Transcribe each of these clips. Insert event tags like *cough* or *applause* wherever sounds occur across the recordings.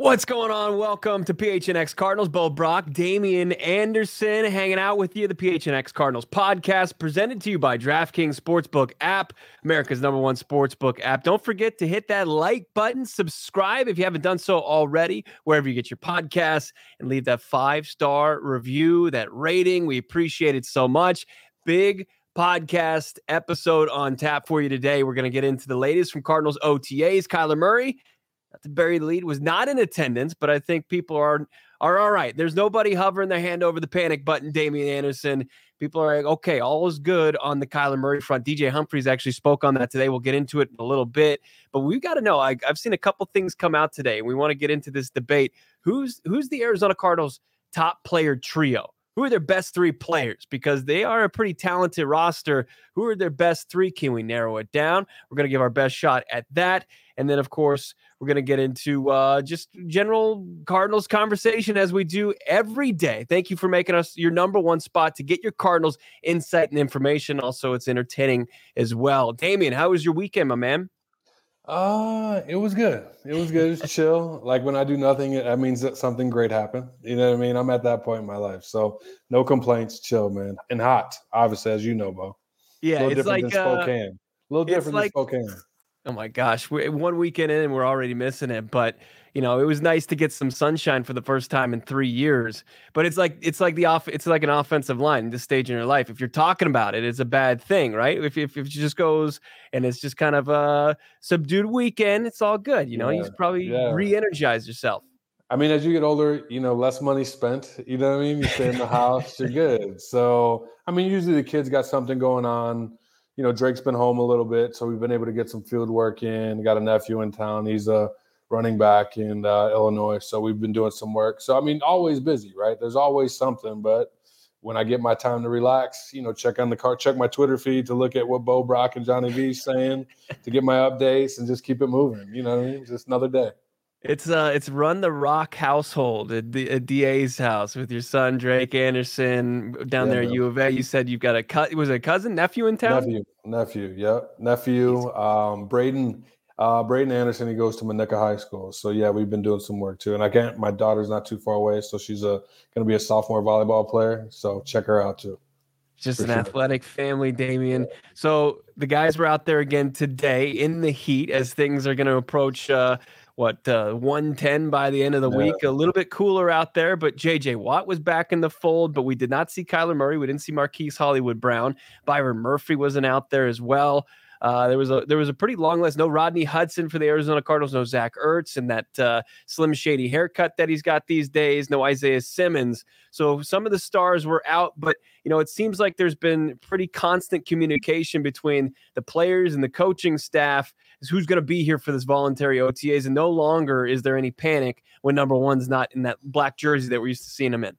What's going on? Welcome to PHNX Cardinals. Bo Brack, Damien Anderson hanging out with you. The PHNX Cardinals podcast presented to you by DraftKings Sportsbook app, America's number one sportsbook app. Don't forget to hit that like button, subscribe if you haven't done so already, wherever you get your podcasts, and leave that five star review, that rating. We appreciate it so much. Big podcast episode on tap for you today. We're going to get into the latest from Cardinals OTAs. Kyler Murray not to bury the lead, was not in attendance, but I think people are are all right. There's nobody hovering their hand over the panic button, Damien Anderson. People are like, okay, all is good on the Kyler Murray front. DJ Humphries actually spoke on that today. We'll get into it in a little bit, but we've got to know. I, I've seen a couple things come out today, we want to get into this debate. Who's who's the Arizona Cardinals top player trio? Who are their best three players? Because they are a pretty talented roster. Who are their best three? Can we narrow it down? We're going to give our best shot at that. And then, of course, we're going to get into uh, just general Cardinals conversation as we do every day. Thank you for making us your number one spot to get your Cardinals insight and information. Also, it's entertaining as well. Damien, how was your weekend, my man? Uh, it was good. It was good. It was chill. Like when I do nothing, that means that something great happened. You know what I mean? I'm at that point in my life. So no complaints, chill, man. And hot, obviously, as you know, Bo. Yeah, it's like than uh, Spokane. A little different like, than Spokane. Oh my gosh, we one weekend in and we're already missing it. But you know, it was nice to get some sunshine for the first time in three years. But it's like it's like the off it's like an offensive line this stage in your life. If you're talking about it, it's a bad thing, right? If if, if it just goes and it's just kind of a subdued weekend, it's all good. You know, yeah, you probably yeah. re-energize yourself. I mean, as you get older, you know, less money spent. You know what I mean? You stay in the house, you're *laughs* good. So, I mean, usually the kids got something going on you know, Drake's been home a little bit, so we've been able to get some field work in. Got a nephew in town. He's a running back in uh, Illinois, so we've been doing some work. So I mean, always busy, right? There's always something, but when I get my time to relax, you know, check on the car, check my Twitter feed to look at what Bo Brack and Johnny V saying, to get my updates and just keep it moving. You know, I mean? just another day. It's uh, it's run the Rock household at, the, at DA's house with your son Drake Anderson down yeah, there at U of A. You said you've got a cut. Was it a cousin, nephew in town? Nephew, nephew, yep, nephew. Um, Braden, uh, Braden Anderson. He goes to Monica High School. So yeah, we've been doing some work too. And I can't. My daughter's not too far away, so she's a going to be a sophomore volleyball player. So check her out too. Just an sure. athletic family, Damien. So the guys were out there again today in the heat as things are going to approach. Uh, what uh, 110 by the end of the yeah. week. A little bit cooler out there, but JJ Watt was back in the fold, but we did not see Kyler Murray. We didn't see Marquise Hollywood Brown. Byron Murphy wasn't out there as well. Uh, there was a there was a pretty long list. No Rodney Hudson for the Arizona Cardinals. No Zach Ertz and that uh, slim shady haircut that he's got these days. No Isaiah Simmons. So some of the stars were out, but you know it seems like there's been pretty constant communication between the players and the coaching staff is who's going to be here for this voluntary OTAs, and no longer is there any panic when number one's not in that black jersey that we're used to seeing him in.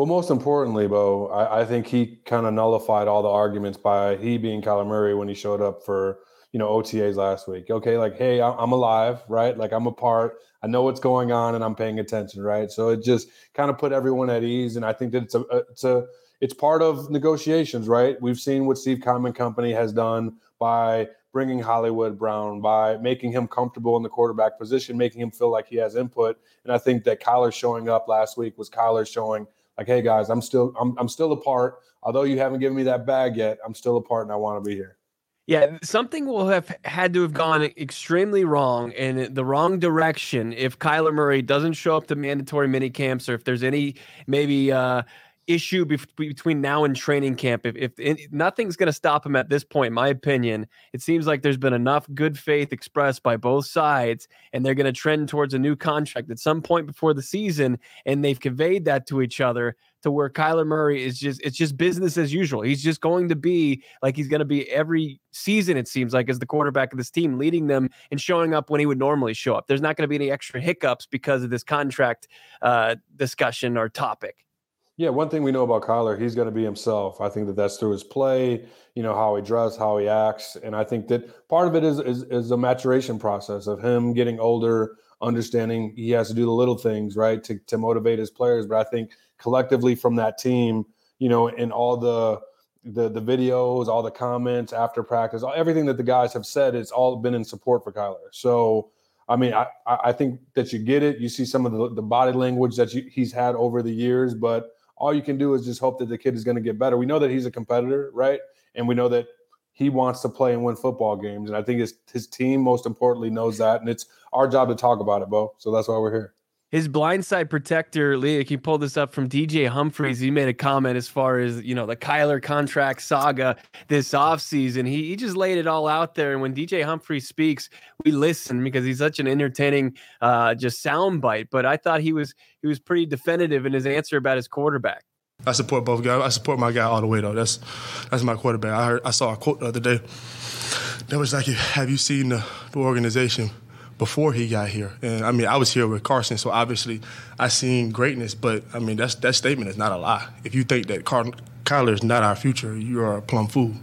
Well, most importantly, Bo, I, I think he kind of nullified all the arguments by he being Kyler Murray when he showed up for you know OTAs last week. Okay, like hey, I'm alive, right? Like I'm a part. I know what's going on, and I'm paying attention, right? So it just kind of put everyone at ease, and I think that it's a it's a it's part of negotiations, right? We've seen what Steve Keim Company has done by bringing Hollywood Brown, by making him comfortable in the quarterback position, making him feel like he has input. And I think that Kyler showing up last week was Kyler showing like, hey guys, I'm still I'm I'm still a part. Although you haven't given me that bag yet, I'm still a part and I want to be here. Yeah, something will have had to have gone extremely wrong in the wrong direction if Kyler Murray doesn't show up to mandatory mini camps or if there's any maybe uh, issue between now and training camp. If, if, if nothing's going to stop him at this point, in my opinion, it seems like there's been enough good faith expressed by both sides, and they're going to trend towards a new contract at some point before the season. And they've conveyed that to each other to where Kyler Murray is just it's just business as usual. He's just going to be like he's going to be every season it seems like as the quarterback of this team leading them and showing up when he would normally show up. There's not going to be any extra hiccups because of this contract uh, discussion or topic. Yeah, one thing we know about Kyler, he's going to be himself. I think that that's through his play, you know, how he dresses, how he acts, and I think that part of it is, is is a maturation process of him getting older, understanding he has to do the little things right to to motivate his players. But I think collectively from that team, you know, in all the the the videos, all the comments after practice, everything that the guys have said, it's all been in support for Kyler. So. I mean, I, I think that you get it. You see some of the, the body language that you, he's had over the years, but all you can do is just hope that the kid is going to get better. We know that he's a competitor, right? And we know that he wants to play and win football games. And I think his his team, most importantly, knows that. And it's our job to talk about it, Bo. So that's why we're here his blindside protector, Leah, he pulled this up from DJ Humphries. He made a comment as far as, you know, the Kyler contract saga this offseason. He, he just laid it all out there. And when DJ Humphries speaks, we listen because he's such an entertaining uh, just soundbite. But I thought he was he was pretty definitive in his answer about his quarterback. I support both guys. I support my guy all the way though. That's that's my quarterback. I heard I saw a quote the other day that was like, "Have you seen the, the organization before he got here. And I mean, I was here with Carson, so obviously I seen greatness. But I mean, that's that statement is not a lie. If you think that Car- Kyler is not our future, you are a plumb fool.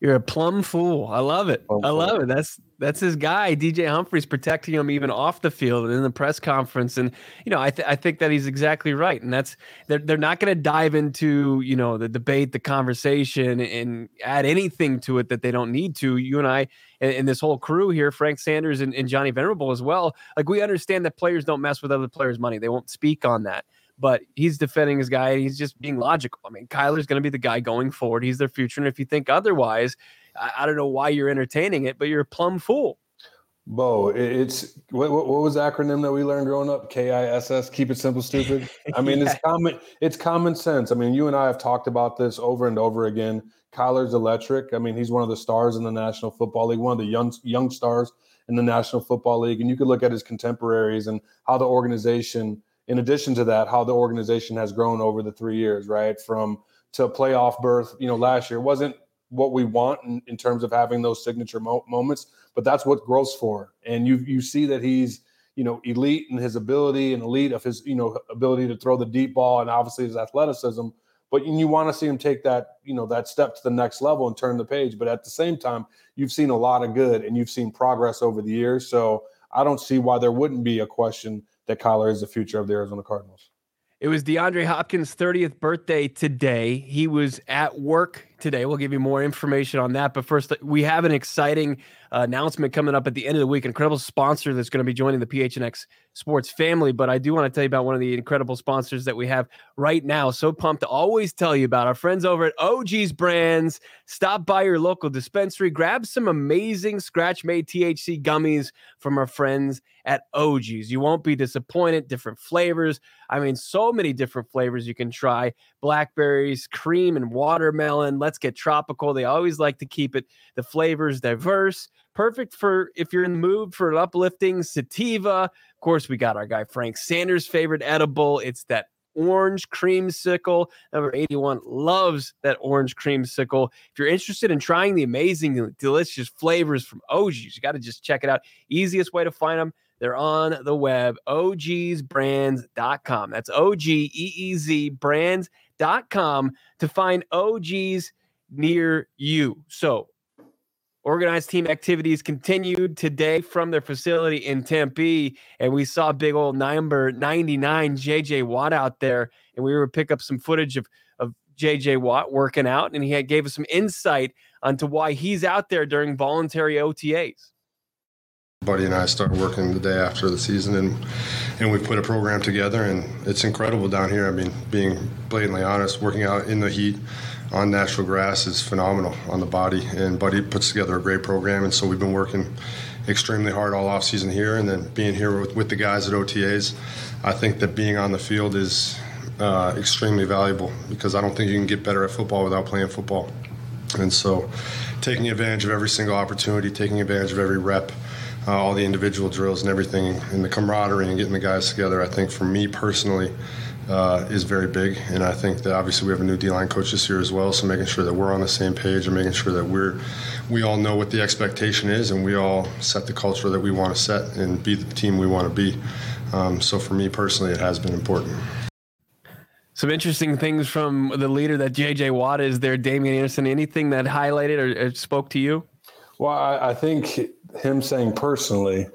You're a plum fool. I love it. Plum I love fool. it. That's that's his guy, DJ Humphries, protecting him even off the field and in the press conference. And you know, I th- I think that he's exactly right. And that's they're they're not going to dive into you know the debate, the conversation, and add anything to it that they don't need to. You and I and, and this whole crew here, Frank Sanders and, and Johnny Venerable as well. Like we understand that players don't mess with other players' money. They won't speak on that but he's defending his guy. And he's just being logical. I mean, Kyler's going to be the guy going forward. He's their future. And if you think otherwise, I, I don't know why you're entertaining it, but you're a plumb fool. Bo, it's what, what, was the acronym that we learned growing up? K I S S. Keep it simple, stupid. *laughs* I mean, yeah. it's common. It's common sense. I mean, you and I have talked about this over and over again. Kyler's electric. I mean, he's one of the stars in the National Football League, one of the young young stars in the National Football League. And you could look at his contemporaries and how the organization in addition to that, how the organization has grown over the three years, right? From to playoff berth, you know, last year wasn't what we want in, in terms of having those signature mo- moments, but that's what growth's for. And you you see that he's you know elite in his ability and elite of his you know ability to throw the deep ball and obviously his athleticism. But you want to see him take that you know that step to the next level and turn the page. But at the same time, you've seen a lot of good and you've seen progress over the years. So I don't see why there wouldn't be a question that Kyler is the future of the Arizona Cardinals. It was DeAndre Hopkins' 30th birthday today. He was at work today. We'll give you more information on that. But first, we have an exciting uh, announcement coming up at the end of the week. Incredible sponsor that's going to be joining the PHNX Sports family. But I do want to tell you about one of the incredible sponsors that we have right now. So pumped to always tell you about our friends over at OGeez Brands. Stop by your local dispensary, grab some amazing scratch made THC gummies from our friends at OGeez. You won't be disappointed. Different flavors. I mean, so many different flavors you can try blackberries, cream, and watermelon. Let's get tropical. They always like to keep it the flavors diverse. Perfect for if you're in the mood for an uplifting sativa. Of course, we got our guy Frank Sanders' favorite edible. It's that orange creamsicle. Number 81 loves that orange creamsicle. If you're interested in trying the amazing, delicious flavors from OGeez, you got to just check it out. Easiest way to find them they're on the web, ogeezbrands.com. That's O G E E Z brands.com to find OGeez near you. So, organized team activities continued today from their facility in Tempe. And we saw big old number 99 JJ Watt out there. And we were pick up some footage of, of JJ Watt working out. And he had, gave us some insight onto why he's out there during voluntary OTAs. Buddy and I started working the day after the season, and and we put a program together, and it's incredible down here. I mean, being blatantly honest, working out in the heat on natural grass is phenomenal on the body, and Buddy puts together a great program, and so we've been working extremely hard all off season here, and then being here with, with the guys at OTAs. I think that being on the field is uh, extremely valuable because I don't think you can get better at football without playing football, and so taking advantage of every single opportunity, taking advantage of every rep uh, all the individual drills and everything, and the camaraderie and getting the guys together. I think for me personally. Uh, is very big, and I think that obviously we have a new D line coach this year as well. So making sure that we're on the same page and making sure that we're we all know what the expectation is, and we all set the culture that we want to set and be the team we want to be. Um, so for me personally, it has been important. Some interesting things from the leader that JJ Watt is there, Damien Anderson. Anything that highlighted or, or spoke to you? Well, I, I think him saying personally,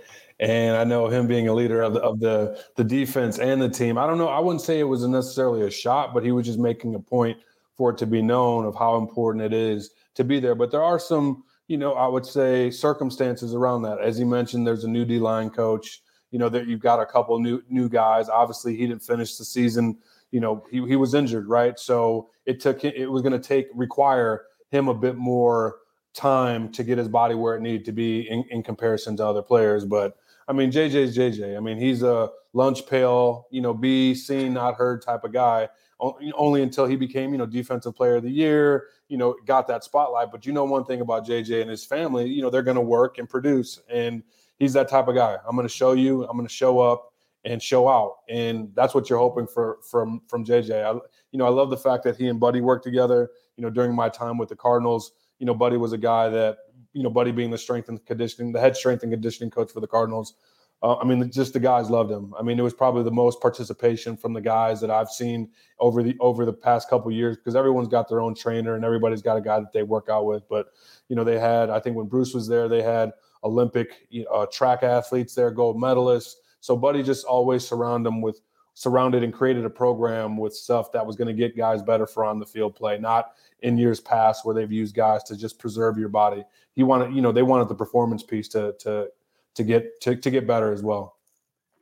and I know him being a leader of the, of the the defense and the team. I don't know. I wouldn't say it was necessarily a shot, but he was just making a point for it to be known of how important it is to be there. But there are some, you know, I would say circumstances around that. As he mentioned, there's a new D line coach. You know that you've got a couple new new guys. Obviously, he didn't finish the season. You know, he he was injured, right? So it took it was going to take require him a bit more time to get his body where it needed to be in, in comparison to other players. But I mean, JJ's JJ. I mean, he's a lunch pail, you know, be seen, not heard type of guy. Only until he became, you know, defensive player of the year, you know, got that spotlight. But you know, one thing about JJ and his family, you know, they're going to work and produce, and he's that type of guy. I'm going to show you. I'm going to show up and show out, and that's what you're hoping for from from JJ. I, you know, I love the fact that he and Buddy worked together. You know, during my time with the Cardinals you know, Buddy was a guy that, you know, Buddy being the strength and conditioning, the head strength and conditioning coach for the Cardinals. Uh, I mean, just the guys loved him. I mean, it was probably the most participation from the guys that I've seen over the over the past couple years because everyone's got their own trainer and everybody's got a guy that they work out with. But you know, they had I think when Bruce was there, they had Olympic uh, track athletes there, gold medalists. So Buddy just always surround them with surrounded and created a program with stuff that was going to get guys better for on the field play, not in years past where they've used guys to just preserve your body. He wanted, you know, they wanted the performance piece to to to get to, to get better as well.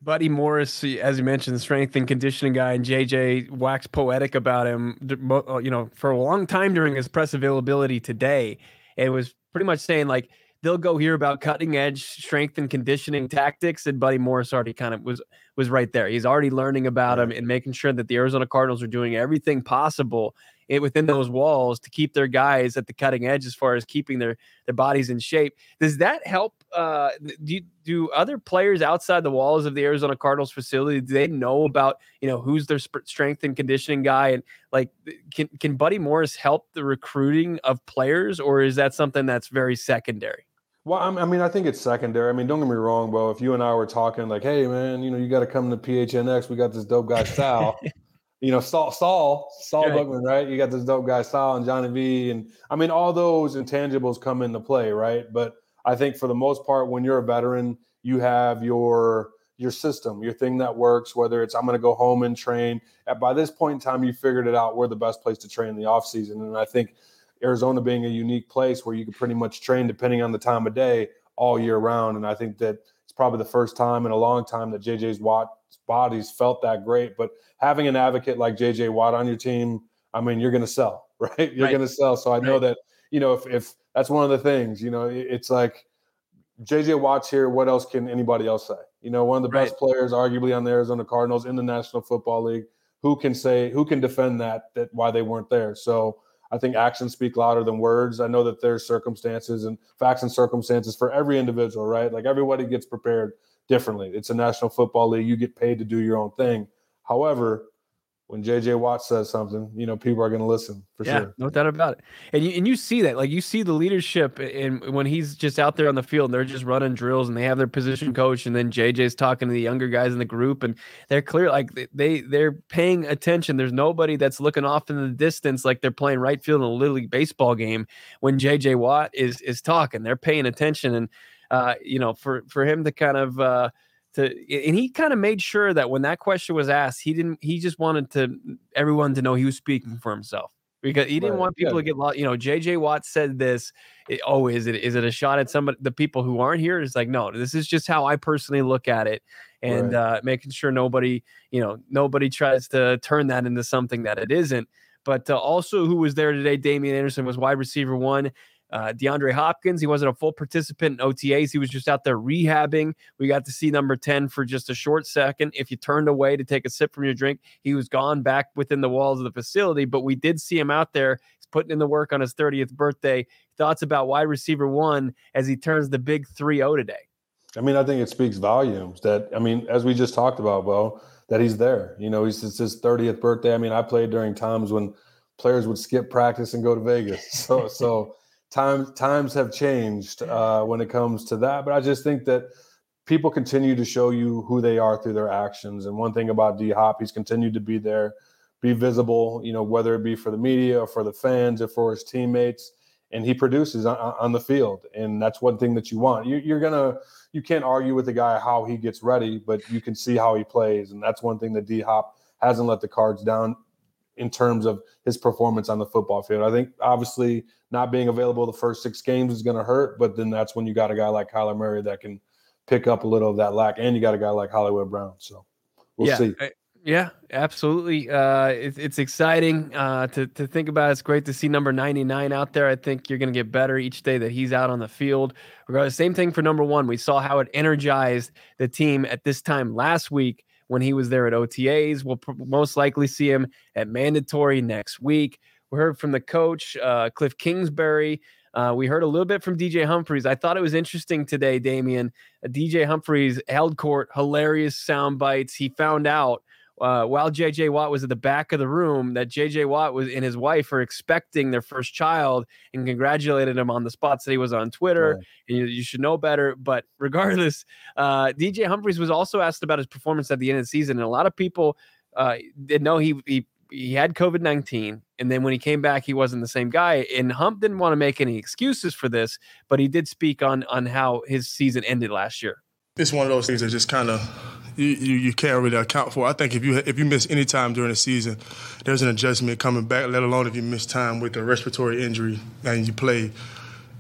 Buddy Morris, as you mentioned, the strength and conditioning guy, and JJ waxed poetic about him, uh, you know, for a long time during his press availability today. It was pretty much saying like they'll go hear about cutting edge strength and conditioning tactics, and Buddy Morris already kind of was was right there. He's already learning about them and making sure that the Arizona Cardinals are doing everything possible it, within those walls to keep their guys at the cutting edge as far as keeping their their bodies in shape. Does that help? Uh, do do other players outside the walls of the Arizona Cardinals facility do they know about you know who's their strength and conditioning guy and like can can Buddy Morris help the recruiting of players or is that something that's very secondary? Well, I mean, I think it's secondary. I mean, don't get me wrong, bro. If you and I were talking like, "Hey, man, you know, you got to come to PHNX. We got this dope guy Sal." *laughs* you know, Saul, Saul, Saul right. Bookman, right? You got this dope guy Saul and Johnny V, and I mean, all those intangibles come into play, right? But I think for the most part, when you're a veteran, you have your your system, your thing that works. Whether it's I'm going to go home and train. At by this point in time, you figured it out. We're the best place to train in the off season, and I think Arizona being a unique place where you can pretty much train depending on the time of day all year round. And I think that it's probably the first time in a long time that JJ's Watt's body's felt that great. But having an advocate like JJ Watt on your team, I mean, you're going to sell, *laughs* right? You're right. going to sell. So I know right. that, you know, if, if that's one of the things, you know, it's like JJ Watt's here. What else can anybody else say? You know, one of the best right. players, arguably on the Arizona Cardinals in the National Football League. Who can say, who can defend that, that why they weren't there? So, I think actions speak louder than words. I know that there's circumstances and facts and circumstances for every individual, right? Like everybody gets prepared differently. It's a National Football League. You get paid to do your own thing. However, when JJ Watt says something, you know, people are going to listen for yeah, sure. No doubt about it. And you, and you see that, like you see the leadership and when he's just out there on the field and they're just running drills and they have their position coach and then JJ's talking to the younger guys in the group and they're clear, like they, they're paying attention. There's nobody that's looking off in the distance, like they're playing right field in a little league baseball game when JJ Watt is, is talking, they're paying attention. And, uh, you know, for, for him to kind of, uh, to and he kind of made sure that when that question was asked he didn't he just wanted to everyone to know he was speaking for himself because he didn't Right, want people yeah. to get lost. You know, JJ Watt said this. it- oh, is it is it a shot at somebody the people who aren't here? It's like, no, this is just how I personally look at it. And Right. uh, making sure nobody, you know, nobody tries to turn that into something that it isn't. But uh, also, who was there today? Damien Anderson was wide receiver one. Uh, DeAndre Hopkins, he wasn't a full participant in OTAs. He was just out there rehabbing. We got to see number 10 for just a short second. If you turned away to take a sip from your drink, he was gone back within the walls of the facility. But we did see him out there. He's putting in the work on his 30th birthday. Thoughts about wide receiver one as he turns the big 3 0 today. I mean, I think it speaks volumes that I mean, as we just talked about, Bo, that he's there. You know, he's it's his 30th birthday. I mean, I played during times when players would skip practice and go to Vegas. *laughs* So so times times have changed uh, when it comes to that. But I just think that people continue to show you who they are through their actions. And one thing about D Hop, he's continued to be there, be visible. You know, whether it be for the media or for the fans or for his teammates. And he produces on, on the field, and that's one thing that you want. You, you're gonna you can't argue with the guy how he gets ready, but you can see how he plays, and that's one thing that D Hop hasn't let the cards down in terms of his performance on the football field. I think obviously not being available the first six games is going to hurt, but then that's when you got a guy like Kyler Murray that can pick up a little of that lack, and you got a guy like Hollywood Brown. So we'll yeah, see. I- yeah, absolutely. Uh, it, it's exciting uh, to to think about. It's great to see number ninety nine out there. I think you're going to get better each day that he's out on the field. Regardless, same thing for number one. We saw how it energized the team at this time last week when he was there at OTAs. We'll pr- most likely see him at mandatory next week. We heard from the coach, uh, Cliff Kingsbury. Uh, we heard a little bit from DJ Humphries. I thought it was interesting today, Damien. Uh, DJ Humphries held court, hilarious sound bites. He found out uh, while JJ Watt was at the back of the room that JJ Watt was and his wife are expecting their first child and congratulated him on the spots that he was on Twitter. Right. And you, you should know better. But regardless, uh, DJ Humphries was also asked about his performance at the end of the season, and a lot of people uh, didn't know he he he had COVID nineteen, and then when he came back, he wasn't the same guy. And Hump didn't want to make any excuses for this, but he did speak on on how his season ended last year. it's one of those things that just kind of you, you, can't really account for. I think if you if you miss any time during the season, there's an adjustment coming back. Let alone if you miss time with a respiratory injury and you play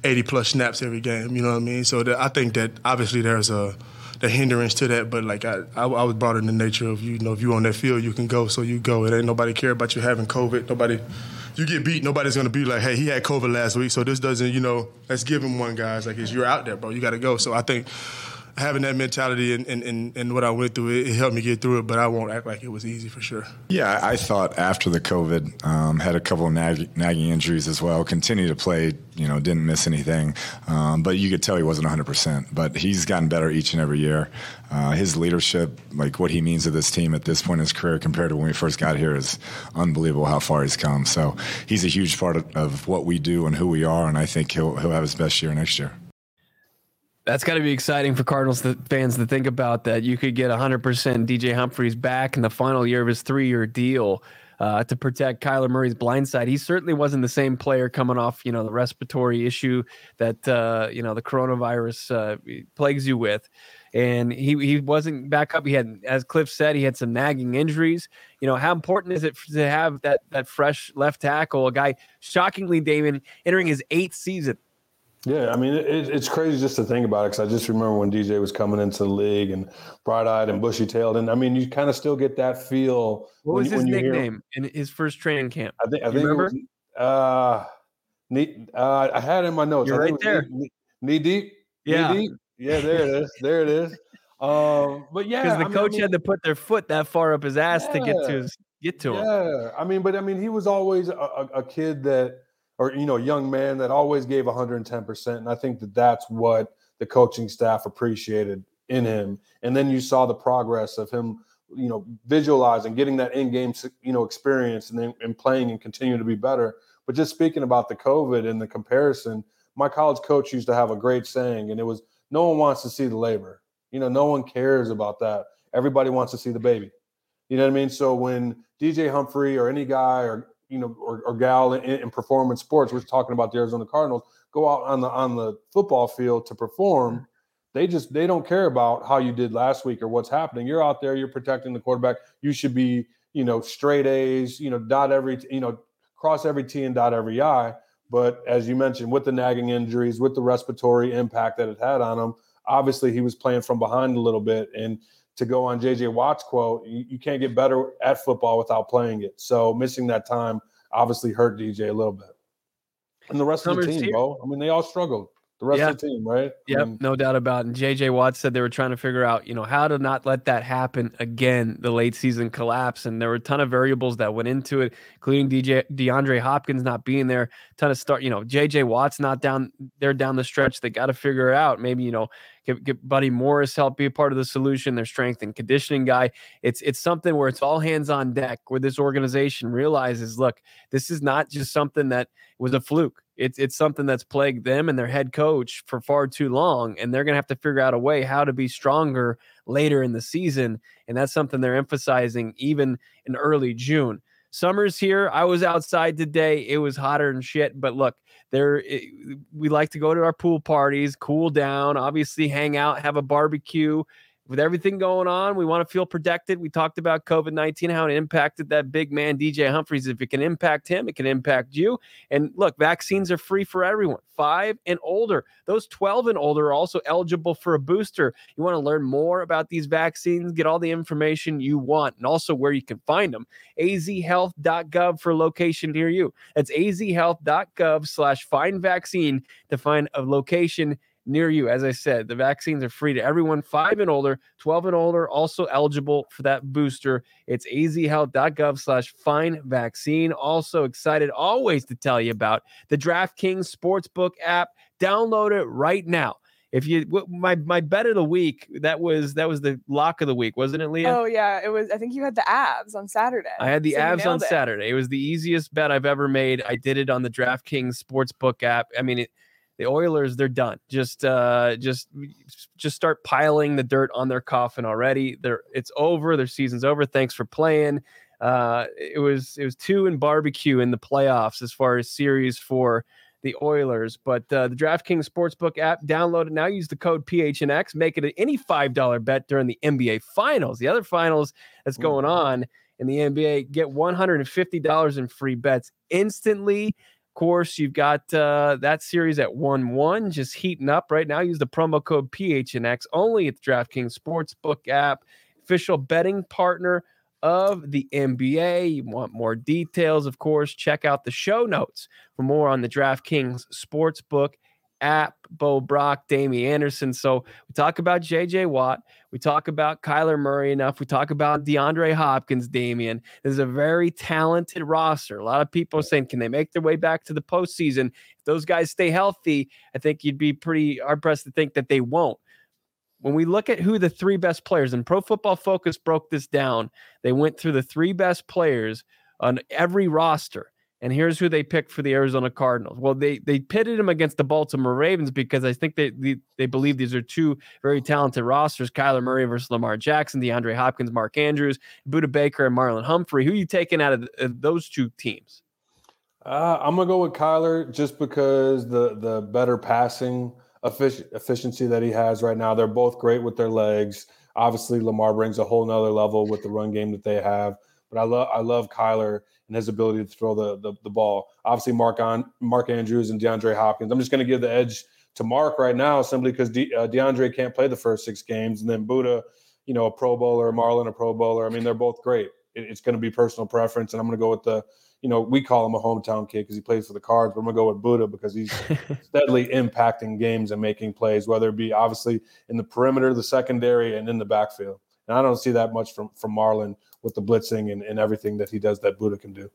80 plus snaps every game. You know what I mean? So that, I think that obviously there's a the hindrance to that. But like I, I, I was brought in the nature of you know if you on that field you can go, so you go. It ain't nobody care about you having COVID. Nobody. You get beat, nobody's gonna be like, "Hey, he had COVID last week, so this doesn't, you know, let's give him one, guys." Like, you're out there, bro. You got to go. So I think having that mentality and, and, and, and what I went through, it, it helped me get through it. But I won't act like it was easy for sure. Yeah, I thought after the COVID, um, had a couple of nag- nagging injuries as well. Continued to play, you know, didn't miss anything, um, but you could tell he wasn't 100. percent But he's gotten better each and every year. Uh, his leadership, like what he means to this team at this point in his career compared to when we first got here, is unbelievable. How far he's come. So he's a huge part of, of what we do and who we are, and I think he'll he'll have his best year next year. That's got to be exciting for Cardinals fans to think about that you could get 100% DJ Humphries back in the final year of his three year deal uh, to protect Kyler Murray's blind side. He certainly wasn't the same player coming off, you know, the respiratory issue that, uh, you know, the coronavirus uh, plagues you with. And he, he wasn't back up. He had, as Cliff said, he had some nagging injuries. You know, how important is it to have that that fresh left tackle, a guy shockingly, Damon, entering his eighth season? Yeah, I mean, it, it's crazy just to think about it because I just remember when DJ was coming into the league and bright eyed and bushy tailed. And I mean, you kind of still get that feel. What when was his when you hear- nickname in his first training camp? I think, I think, remember? was, uh, knee, uh, I had it in my notes. You're right was Knee, knee deep. Knee Yeah. deep? Yeah, there it is. There it is. Um, but yeah, Because the I mean- I coach mean- had to put their foot that far up his ass to get to his get to him. Yeah, I mean, but I mean, he was always a, a, a kid that, or you know, young man that always gave 110 percent, and I think that that's what the coaching staff appreciated in him. And then you saw the progress of him, you know, visualizing, getting that in-game, you know, experience, and then and playing and continuing to be better. But just speaking about the COVID and the comparison, my college coach used to have a great saying, and it was, "No one wants to see the labor. You know, no one cares about that. Everybody wants to see the baby." You know what I mean? So when DJ Humphrey or any guy or you know or, or gal in, in performance sports, we're talking about the Arizona Cardinals, go out on the on the football field to perform. Mm-hmm. They just they don't care about how you did last week or what's happening. You're out there, you're protecting the quarterback. You should be you know straight A's. You know, dot every you know cross every T and dot every I. But as you mentioned, with the nagging injuries, with the respiratory impact that it had on him, obviously he was playing from behind a little bit. And to go on JJ Watt's quote, you, you can't get better at football without playing it. So missing that time obviously hurt DJ a little bit. And the rest Summer's of the team, here. bro. I mean, they all struggled the rest yeah. of the team, right? Yep, no doubt about it. And JJ Watt said they were trying to figure out, you know, how to not let that happen again, the late season collapse. And there were a ton of variables that went into it, including DJ DeAndre Hopkins not being there, ton of start, you know, JJ Watt's not down there down the stretch. They got to figure it out. Maybe, you know, get, get Buddy Morris help be a part of the solution, their strength and conditioning guy. It's it's something where it's all hands on deck, where this organization realizes, look, this is not just something that was a fluke it's it's something that's plagued them and their head coach for far too long and they're to have to figure out a way how to be stronger later in the season and that's something they're emphasizing even in early June. Summer's here. I was outside today. It was hotter than shit, but look, there eh, we like to go to our pool parties, cool down, obviously hang out, have a barbecue with everything going on, we want to feel protected. We talked about COVID 19, how it impacted that big man, DJ Humphries. If it can impact him, it can impact you. And look, vaccines are free for everyone, five and older. Those 12 and older are also eligible for a booster. You want to learn more about these vaccines, get all the information you want, and also where you can find them. azhealth.gov for location near you. That's azhealth.gov slash find vaccine to find a location near you. As I said, the vaccines are free to everyone five and older, 12 and older, also eligible for that booster. It's azhealth.gov slash find vaccine. Also excited always to tell you about the DraftKings Sportsbook app. Download it right now. If you my my bet of the week, that was that was the lock of the week, wasn't it, Leah? Oh yeah, it was. I think you had the Avs on Saturday. I had the so Avs on it. Saturday. It was the easiest bet I've ever made. I did it on the DraftKings Sportsbook app. I mean, it, the Oilers, they're done. Just uh just just start piling the dirt on their coffin already. They're it's over. Their season's over. Thanks for playing. Uh it was it was two and barbecue in the playoffs as far as series for the Oilers. But uh, the DraftKings Sportsbook app, download it now. Use the code PHNX. Make it any $5 bet during the NBA Finals. The other finals that's going on in the NBA, get $150 in free bets instantly course, you've got uh, that series at 1 1, just heating up right now. Use the promo code PHNX only at the DraftKings Sportsbook app, official betting partner of the NBA. You want more details, of course, check out the show notes for more on the DraftKings Sportsbook app, Bo Brack, Damie Anderson. So we talk about JJ Watt. We talk about Kyler Murray enough. We talk about DeAndre Hopkins, Damien. This is a very talented roster. A lot of people saying, can they make their way back to the postseason? If those guys stay healthy, I think you'd be pretty hard pressed to think that they won't. When we look at who the three best players, and Pro Football Focus broke this down, they went through the three best players on every roster. And here's who they picked for the Arizona Cardinals. Well, they they pitted him against the Baltimore Ravens because I think they they, they believe these are two very talented rosters: Kyler Murray versus Lamar Jackson, DeAndre Hopkins, Mark Andrews, Budda Baker, and Marlon Humphrey. Who are you taking out of, of those two teams? Uh, I'm gonna go with Kyler just because the the better passing efficiency that he has right now. They're both great with their legs. Obviously, Lamar brings a whole nother level with the run game that they have. But I love I love Kyler and his ability to throw the the, the ball. Obviously, Mark on Mark Andrews and DeAndre Hopkins. I'm just going to give the edge to Mark right now simply because De, uh, DeAndre can't play the first six games, and then Budda, you know, a Pro Bowler, Marlon a Pro Bowler. I mean, they're both great. It, it's going to be personal preference, and I'm going to go with the you know, we call him a hometown kid because he plays for the Cards, but I'm gonna go with Budda because he's *laughs* steadily impacting games and making plays, whether it be obviously in the perimeter, the secondary, and in the backfield. And I don't see that much from from Marlon with the blitzing and, and everything that he does that Budda can do.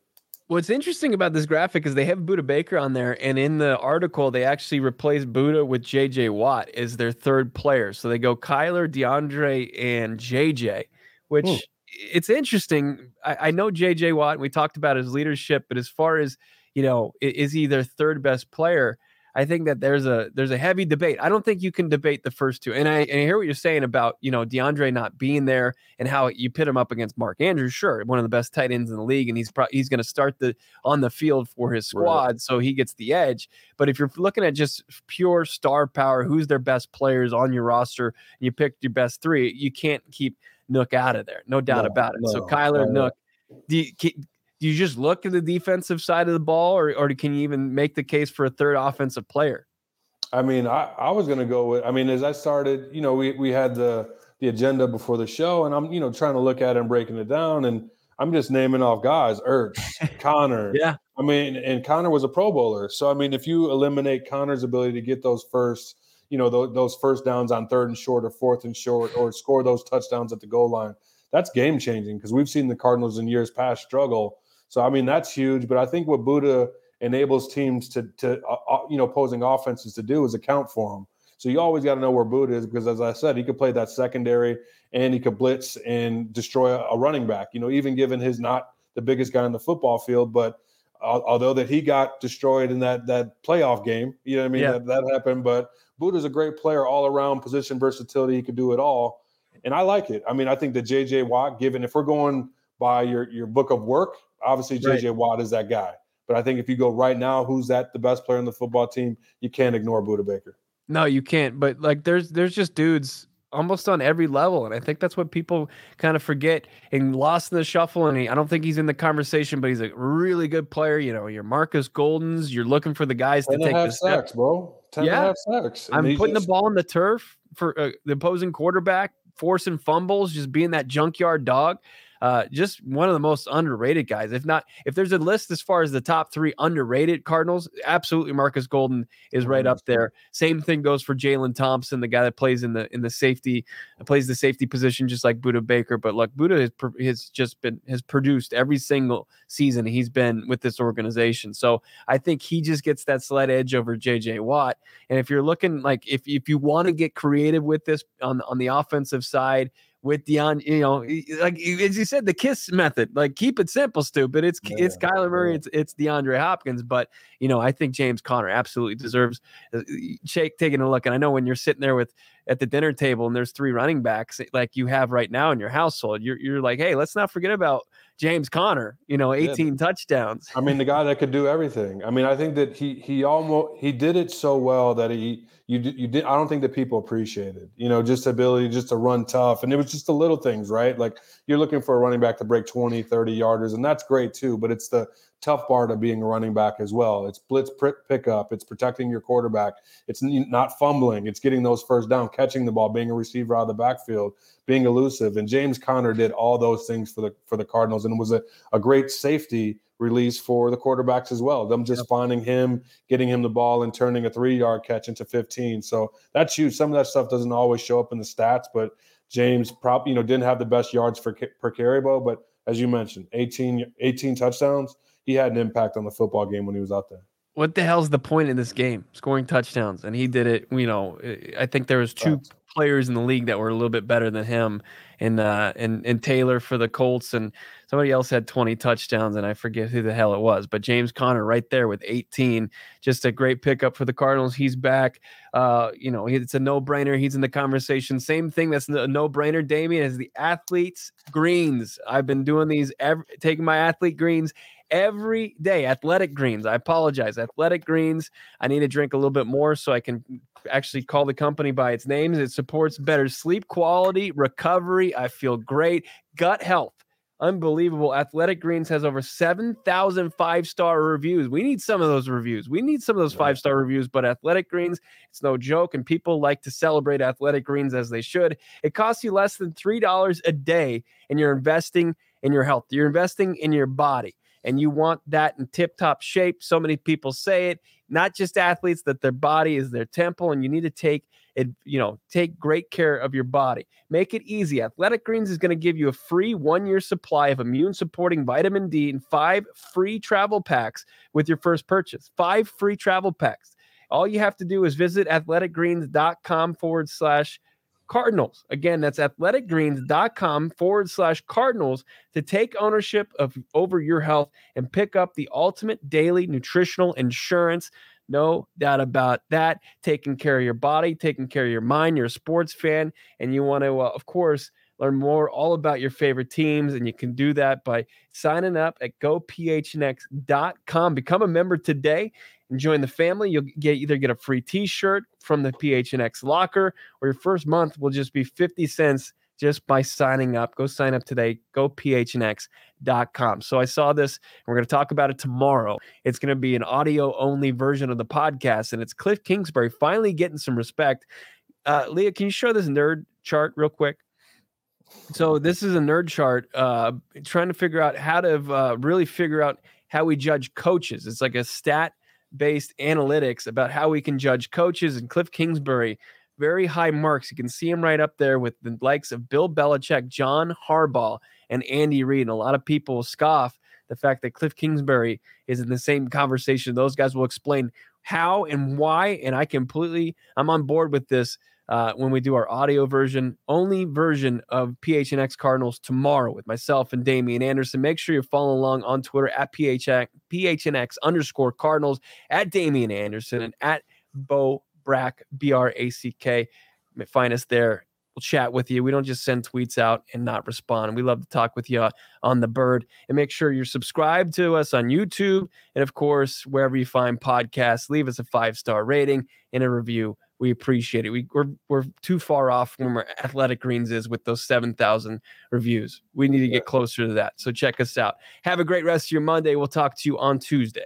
What's interesting about this graphic is they have Budda Baker on there, and in the article they actually replaced Budda with JJ Watt as their third player. So they go Kyler, DeAndre, and JJ, which hmm. it's interesting. I, I know JJ Watt. We talked about his leadership, but as far as you know, is he their third best player? I think that there's a there's a heavy debate. I don't think you can debate the first two. And I, and I hear what you're saying about you know DeAndre not being there and how you pit him up against Mark Andrews. Sure, one of the best tight ends in the league, and he's pro- he's going to start the on the field for his squad, right. so he gets the edge. But if you're looking at just pure star power, who's their best players on your roster, and you picked your best three, you can't keep Nuk out of there. No doubt no, about it. No, so Kyler no. Do you, do you just look at the defensive side of the ball, or or can you even make the case for a third offensive player? I mean, I, I was going to go with. I mean, as I started, you know, we we had the the agenda before the show, and I'm you know trying to look at it and breaking it down, and I'm just naming off guys: Ertz, *laughs* Connor. Yeah. I mean, and Connor was a Pro Bowler, so I mean, if you eliminate Connor's ability to get those first, you know, those, those first downs on third and short or fourth and short, or score those touchdowns at the goal line, that's game changing because we've seen the Cardinals in years past struggle. So I mean, that's huge. But I think what Budda enables teams to to uh, uh, you know opposing offenses to do is account for them. So you always got to know where Budda is because, as I said, he could play that secondary and he could blitz and destroy a running back. You know, even given his not the biggest guy on the football field, but uh, although that he got destroyed in that that playoff game, you know what I mean? Yeah. That, that happened. But Budda's a great player all around, position versatility. He could do it all, and I like it. I mean, I think that J.J. Watt, given if we're going by your your book of work, obviously J.J. Watt is that guy. But I think if you go right now, who's that the best player on the football team? You can't ignore Budda Baker. No, you can't. But like, there's there's just dudes almost on every level, and I think that's what people kind of forget and lost in the shuffle. And he, I don't think he's in the conversation, but he's a really good player. You know, your Marcus Goldens. You're looking for the guys to and take half the sacks, bro. Ten and Yeah. half sacks. And I'm putting just- the ball on the turf for uh, the opposing quarterback, forcing fumbles, just being that junkyard dog. Uh, just one of the most underrated guys. If not, if there's a list as far as the top three underrated Cardinals, absolutely Marcus Golden is right up there. Same thing goes for Jalen Thompson, the guy that plays in the in the safety, plays the safety position just like Budda Baker. But look, Budda has, has just been has produced every single season he's been with this organization. So I think he just gets that slight edge over JJ Watt. And if you're looking like if if you want to get creative with this on on the offensive side with Deion, you know, like as you said, the kiss method, like keep it simple, stupid. It's it's Kyler Murray, yeah. it's it's DeAndre Hopkins, but you know, I think James Conner absolutely deserves uh, shake taking a look. And I know when you're sitting there with at the dinner table and there's three running backs eh, like you have right now in your household, you're you're like, hey, let's not forget about James Conner. You know, Yeah. 18 touchdowns. I mean, the guy that could do everything. I mean, I think that he he almost he did it so well that he you you did. I don't think that people appreciated. You know, just the ability just to run tough, and it was just the little things, right? Like you're looking for a running back to break 20, 30 yarders, and that's great too. But it's the tough part of being a running back as well. It's blitz pickup. It's protecting your quarterback. It's not fumbling. It's getting those first down, catching the ball, being a receiver out of the backfield, being elusive. And James Conner did all those things for the for the Cardinals, and was a, a great safety release for the quarterbacks as well. Them just finding him, getting him the ball, and turning a three yard catch into 15. So that's huge. Some of that stuff doesn't always show up in the stats, but James probably you know didn't have the best yards for per carry, but as you mentioned, 18, 18 touchdowns. He had an impact on the football game when he was out there. what the hell's the point in this game? Scoring touchdowns, and he did it. You know, I- think there was two players in the league that were a little bit better than him, and uh, and and Taylor for the Colts, and somebody else had 20 touchdowns, and I forget who the hell it was, but James Conner right there with 18, just a great pickup for the Cardinals. He's back. Uh, you know, it's a no brainer. He's in the conversation. Same thing that's a no brainer, Damien, is the athletes greens. I've been doing these, every, taking my athlete greens every day. Athletic greens. I apologize. Athletic greens. I need to drink a little bit more so I can actually call the company by its names. It supports better sleep quality, recovery. I feel great. Gut health. Unbelievable. Athletic Greens has over 7,000 five star reviews. We need some of those reviews. We need some of those five star reviews, but Athletic Greens, it's no joke. And people like to celebrate Athletic Greens as they should. It costs you less than $3 a day, and you're investing in your health. You're investing in your body and you want that in tip top shape. So many people say it, not just athletes, that their body is their temple and you need to take it, you know, take great care of your body. Make it easy. Athletic Greens is going to give you a free one year supply of immune supporting vitamin D and five free travel packs with your first purchase. Five free travel packs. All you have to do is visit athleticgreens.com forward slash Cardinals. Again, that's athleticgreens.com forward slash Cardinals to take ownership of over your health and pick up the ultimate daily nutritional insurance. No doubt about that. Taking care of your body, taking care of your mind. You're a sports fan, and you want to, uh, of course, learn more all about your favorite teams. And you can do that by signing up at gophnx.com. Become a member today and join the family. You'll get either get a free t-shirt from the PHNX locker, or your first month will just be 50 cents just by signing up. Go sign up today. Go phnx.com. So I saw this. And we're going to talk about it tomorrow. It's going to be an audio only version of the podcast, and it's Cliff Kingsbury finally getting some respect. Uh, Leah, can you show this nerd chart real quick? So this is a nerd chart, uh, trying to figure out how to uh, really figure out how we judge coaches. It's like a stat based analytics about how we can judge coaches. And Cliff Kingsbury very high marks. You can see him right up there with the likes of Bill Belichick, John Harbaugh, and Andy Reid. And a lot of people scoff the fact that Cliff Kingsbury is in the same conversation. Those guys will explain how and why. And I completely, I'm on board with this uh, when we do our audio version, only version of PHNX Cardinals tomorrow with myself and Damien Anderson. Make sure you're following along on Twitter at PHX, PHNX underscore Cardinals, at Damien Anderson, and at Bo Brack, B R A C K. Find us there. We'll chat with you. We don't just send tweets out and not respond. We love to talk with you on the bird. And make sure you're subscribed to us on YouTube. And of course, wherever you find podcasts, leave us a five star rating and a review. We appreciate it. We, we're, we're too far off from where Athletic Greens is with those 7,000 reviews. We need to get closer to that. So check us out. Have a great rest of your Monday. We'll talk to you on Tuesday.